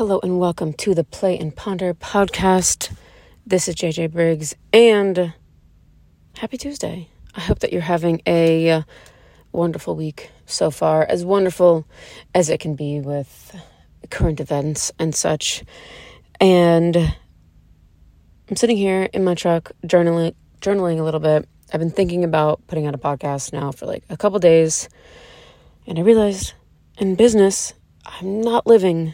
Hello and welcome to the Play and Ponder podcast. This is JJ Briggs and happy Tuesday. I hope that you're having a wonderful week so far, as wonderful as it can be with current events and such. And I'm sitting here in my truck journaling journaling a little bit. I've been thinking about putting out a podcast now for like a couple days, and I realized in business, I'm not living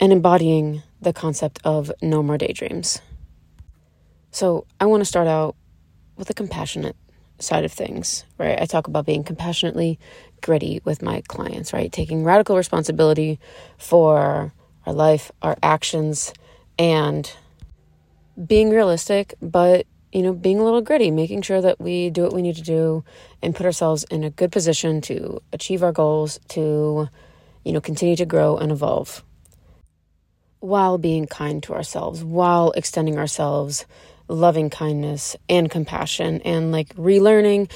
and embodying the concept of no more daydreams. So, I want to start out with a compassionate side of things, right? I talk about being compassionately gritty with my clients, right? Taking radical responsibility for our life, our actions, and being realistic, but you know, being a little gritty, making sure that we do what we need to do and put ourselves in a good position to achieve our goals, to, you know, continue to grow and evolve while being kind to ourselves, while extending ourselves loving kindness and compassion and like relearning.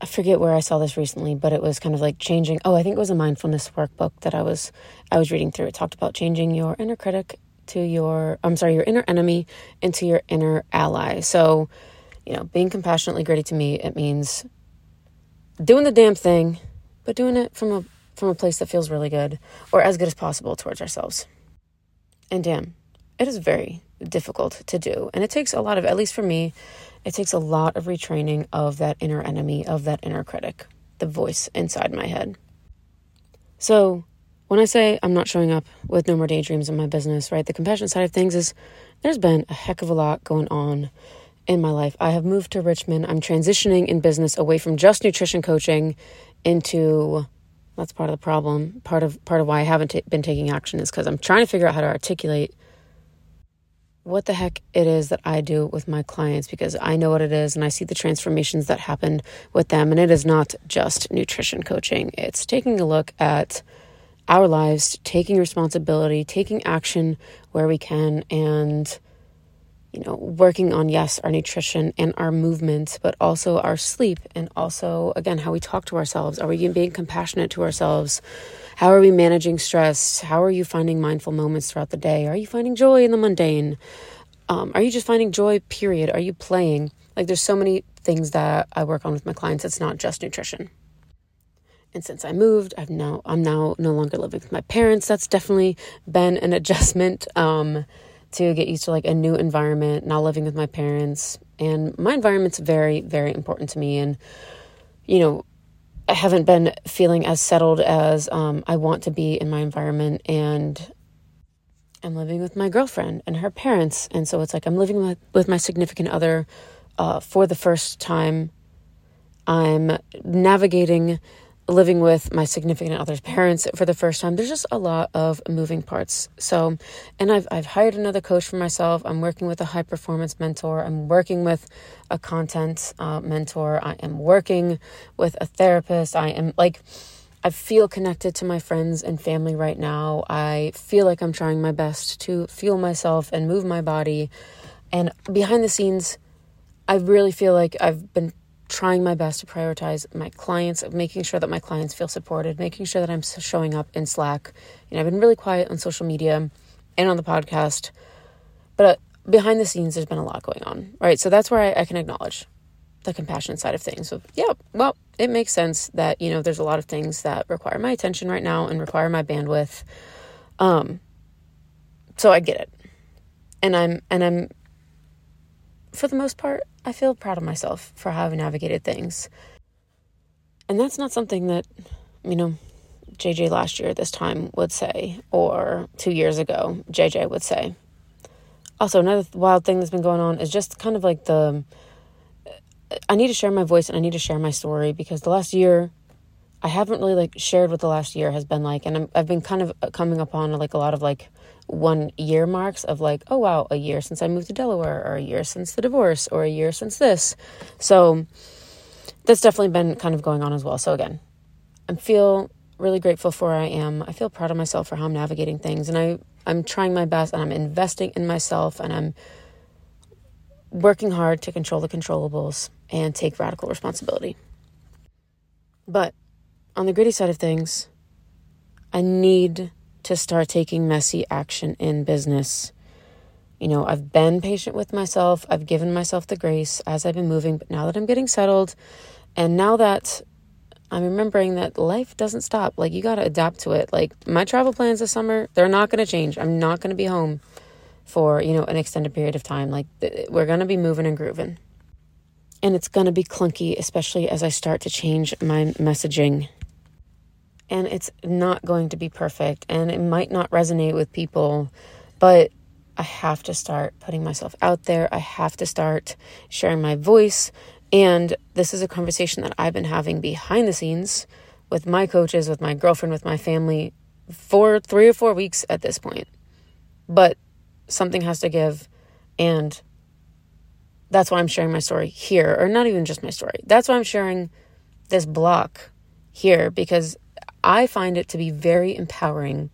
I forget where I saw this recently, but it was kind of like changing. Oh, I think it was a mindfulness workbook that I was I was reading through. It talked about changing your inner critic to your I'm sorry, your inner enemy into your inner ally. So, you know, being compassionately gritty to me, it means doing the damn thing, but doing it from a from a place that feels really good or as good as possible towards ourselves. And damn, it is very difficult to do. And it takes a lot of, at least for me, it takes a lot of retraining of that inner enemy, of that inner critic, the voice inside my head. So, when I say I'm not showing up with no more daydreams in my business, right, the compassion side of things is there's been a heck of a lot going on in my life. I have moved to Richmond. I'm transitioning in business away from just nutrition coaching into that's part of the problem. Part of part of why I haven't t- been taking action is because I'm trying to figure out how to articulate what the heck it is that I do with my clients because I know what it is and I see the transformations that happen with them. And it is not just nutrition coaching, it's taking a look at our lives, taking responsibility, taking action where we can, and you know, working on, yes, our nutrition and our movement, but also our sleep and also, again, how we talk to ourselves. Are we being compassionate to ourselves? How are we managing stress? How are you finding mindful moments throughout the day? Are you finding joy in the mundane? Um, are you just finding joy, period? Are you playing? Like, there's so many things that I work on with my clients. It's not just nutrition. And since I moved, I've now I'm now no longer living with my parents. That's definitely been an adjustment. Um, to get used to like a new environment, not living with my parents. And my environment's very, very important to me. And, you know, I haven't been feeling as settled as um, I want to be in my environment. And I'm living with my girlfriend and her parents. And so it's like I'm living with, with my significant other uh, for the first time. I'm navigating living with my significant other's parents for the first time there's just a lot of moving parts. So and i've i've hired another coach for myself. I'm working with a high performance mentor. I'm working with a content uh, mentor. I am working with a therapist. I am like i feel connected to my friends and family right now. I feel like i'm trying my best to fuel myself and move my body. And behind the scenes i really feel like i've been trying my best to prioritize my clients, making sure that my clients feel supported, making sure that I'm showing up in Slack. You know, I've been really quiet on social media and on the podcast, but uh, behind the scenes, there's been a lot going on, right? So that's where I, I can acknowledge the compassion side of things. So, yeah, well, it makes sense that, you know, there's a lot of things that require my attention right now and require my bandwidth. Um, so I get it. And I'm, and I'm, for the most part, I feel proud of myself for how I've navigated things. And that's not something that, you know, JJ last year at this time would say, or two years ago, JJ would say. Also, another wild thing that's been going on is just kind of like the. I need to share my voice and I need to share my story because the last year, I haven't really like shared what the last year has been like, and i have been kind of uh, coming upon like a lot of like one year marks of like, oh wow, a year since I moved to Delaware, or a year since the divorce, or a year since this. So that's definitely been kind of going on as well. So again, I feel really grateful for where I am. I feel proud of myself for how I'm navigating things, and I I'm trying my best, and I'm investing in myself, and I'm working hard to control the controllables and take radical responsibility. But on the gritty side of things, I need to start taking messy action in business. You know, I've been patient with myself. I've given myself the grace as I've been moving, but now that I'm getting settled and now that I'm remembering that life doesn't stop, like you got to adapt to it. Like my travel plans this summer, they're not going to change. I'm not going to be home for, you know, an extended period of time. Like we're going to be moving and grooving. And it's going to be clunky, especially as I start to change my messaging. And it's not going to be perfect and it might not resonate with people, but I have to start putting myself out there. I have to start sharing my voice. And this is a conversation that I've been having behind the scenes with my coaches, with my girlfriend, with my family for three or four weeks at this point. But something has to give. And that's why I'm sharing my story here, or not even just my story. That's why I'm sharing this block here because I find it to be very empowering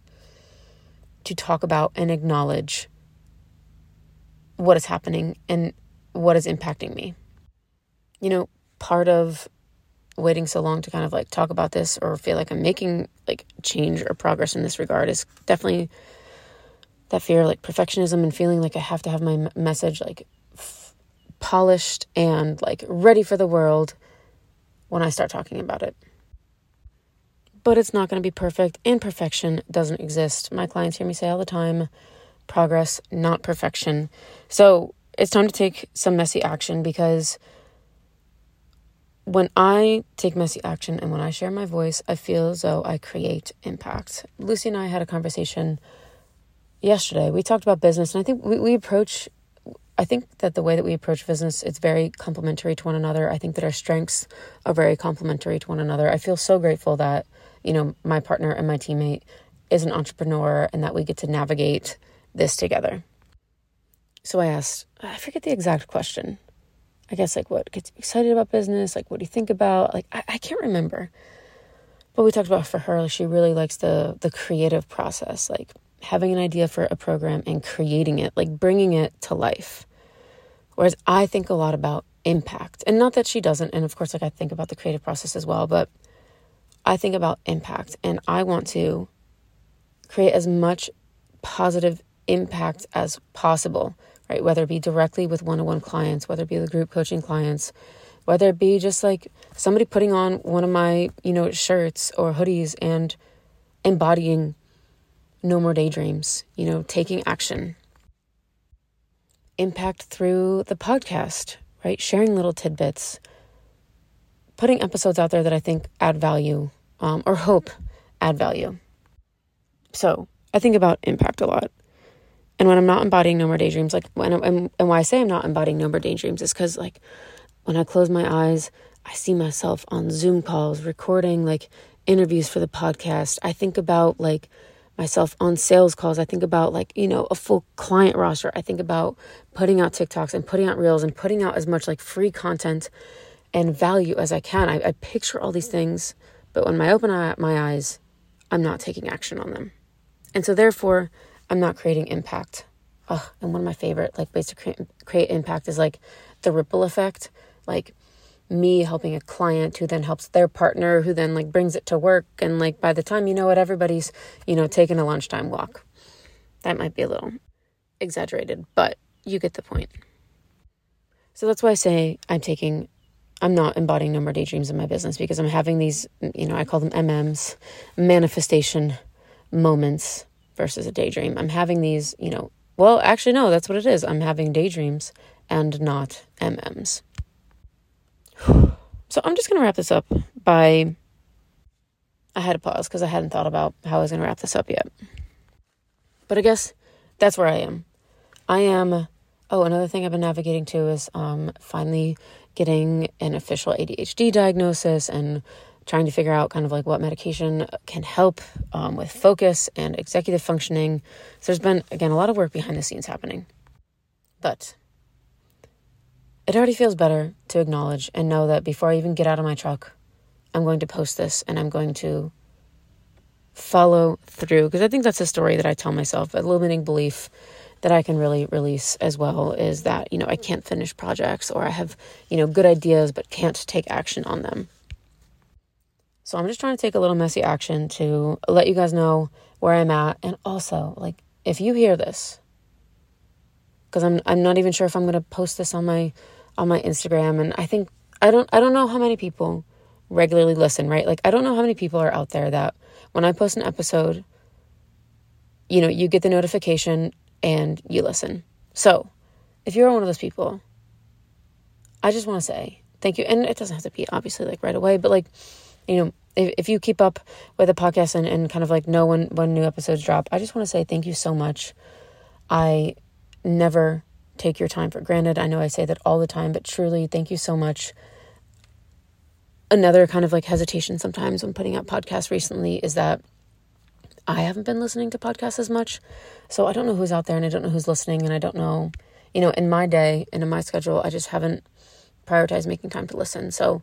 to talk about and acknowledge what is happening and what is impacting me. You know, part of waiting so long to kind of like talk about this or feel like I'm making like change or progress in this regard is definitely that fear like perfectionism and feeling like I have to have my message like f- polished and like ready for the world when I start talking about it. But it's not going to be perfect. Imperfection doesn't exist. My clients hear me say all the time progress, not perfection. So it's time to take some messy action because when I take messy action and when I share my voice, I feel as though I create impact. Lucy and I had a conversation yesterday. We talked about business, and I think we, we approach, I think that the way that we approach business, it's very complementary to one another. I think that our strengths are very complementary to one another. I feel so grateful that, you know, my partner and my teammate is an entrepreneur and that we get to navigate this together. So I asked, I forget the exact question. I guess like what gets you excited about business? Like what do you think about? Like I, I can't remember. But we talked about for her, like she really likes the the creative process, like having an idea for a program and creating it, like bringing it to life. Whereas I think a lot about impact. And not that she doesn't, and of course like I think about the creative process as well, but I think about impact and I want to create as much positive impact as possible, right? Whether it be directly with one on one clients, whether it be the group coaching clients, whether it be just like somebody putting on one of my, you know, shirts or hoodies and embodying no more daydreams, you know, taking action. Impact through the podcast, right? Sharing little tidbits, putting episodes out there that I think add value um, or hope add value. So I think about impact a lot. And when I'm not embodying no more daydreams, like when I'm, and why I say I'm not embodying no more daydreams is because like when I close my eyes, I see myself on Zoom calls recording like interviews for the podcast. I think about like myself on sales calls. I think about like, you know, a full client roster. I think about putting out TikToks and putting out reels and putting out as much like free content and value as I can. I, I picture all these things, but when I open my eyes, I'm not taking action on them. And so therefore, I'm not creating impact. Oh, and one of my favorite like ways to create, create impact is like the ripple effect, like me helping a client who then helps their partner who then like brings it to work and like by the time you know it everybody's, you know, taking a lunchtime walk. That might be a little exaggerated, but you get the point. So that's why I say I'm taking I'm not embodying no more daydreams in my business because I'm having these, you know, I call them MMs, manifestation moments versus a daydream. I'm having these, you know, well, actually, no, that's what it is. I'm having daydreams and not MMs. So I'm just going to wrap this up by. I had to pause because I hadn't thought about how I was going to wrap this up yet. But I guess that's where I am. I am. Oh, another thing I've been navigating too is um, finally getting an official ADHD diagnosis and trying to figure out kind of like what medication can help um, with focus and executive functioning. So there's been, again, a lot of work behind the scenes happening. But it already feels better to acknowledge and know that before I even get out of my truck, I'm going to post this and I'm going to follow through because I think that's a story that I tell myself, a limiting belief that I can really release as well is that, you know, I can't finish projects or I have, you know, good ideas but can't take action on them. So I'm just trying to take a little messy action to let you guys know where I'm at. And also, like, if you hear this, because I'm I'm not even sure if I'm gonna post this on my on my Instagram, and I think I don't I don't know how many people regularly listen, right? Like I don't know how many people are out there that when I post an episode, you know, you get the notification and you listen. So, if you're one of those people, I just want to say thank you. And it doesn't have to be obviously like right away, but like, you know, if, if you keep up with the podcast and, and kind of like know when, when new episodes drop, I just want to say thank you so much. I never take your time for granted. I know I say that all the time, but truly, thank you so much. Another kind of like hesitation sometimes when putting out podcasts recently is that I haven't been listening to podcasts as much. So I don't know who's out there and I don't know who's listening and I don't know, you know, in my day and in my schedule, I just haven't prioritized making time to listen. So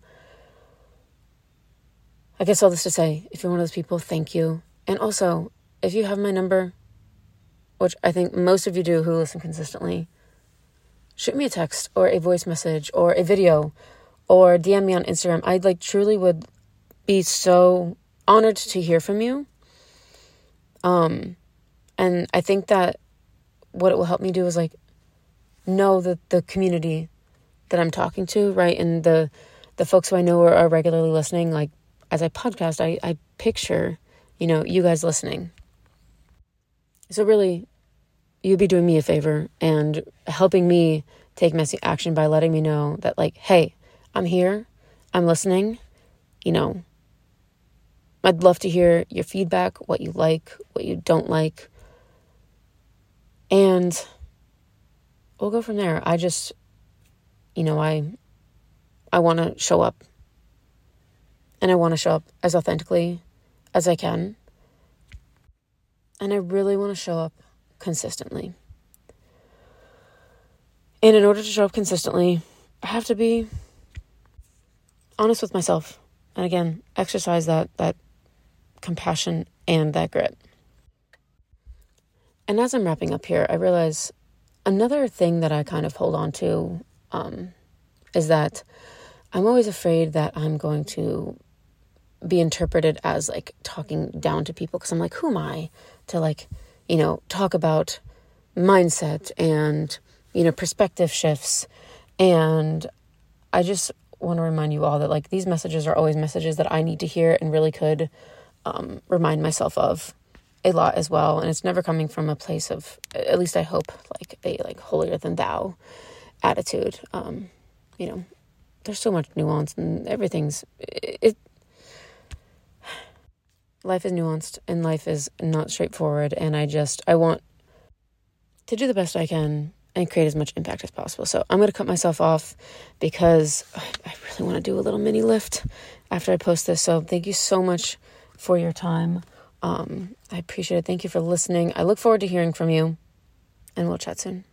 I guess all this to say, if you're one of those people, thank you. And also, if you have my number, which I think most of you do who listen consistently, shoot me a text or a voice message or a video or DM me on Instagram. I like truly would be so honored to hear from you. Um and I think that what it will help me do is like know that the community that I'm talking to, right? And the the folks who I know are, are regularly listening, like as I podcast, I, I picture, you know, you guys listening. So really, you'd be doing me a favor and helping me take messy action by letting me know that, like, hey, I'm here, I'm listening, you know. I'd love to hear your feedback, what you like, what you don't like. And we'll go from there. I just, you know, I I want to show up and I want to show up as authentically as I can. And I really want to show up consistently. And in order to show up consistently, I have to be honest with myself. And again, exercise that that compassion and that grit. And as I'm wrapping up here, I realize another thing that I kind of hold on to um, is that I'm always afraid that I'm going to be interpreted as like talking down to people because I'm like, who am I to like, you know, talk about mindset and, you know, perspective shifts. And I just want to remind you all that like these messages are always messages that I need to hear and really could um, remind myself of a lot as well. And it's never coming from a place of, at least I hope, like a like holier than thou attitude. Um, you know, there's so much nuance and everything's it life is nuanced and life is not straightforward and I just I want to do the best I can and create as much impact as possible. So I'm going to cut myself off because I really want to do a little mini lift after I post this. So thank you so much for your time. Um, I appreciate it. Thank you for listening. I look forward to hearing from you and we'll chat soon.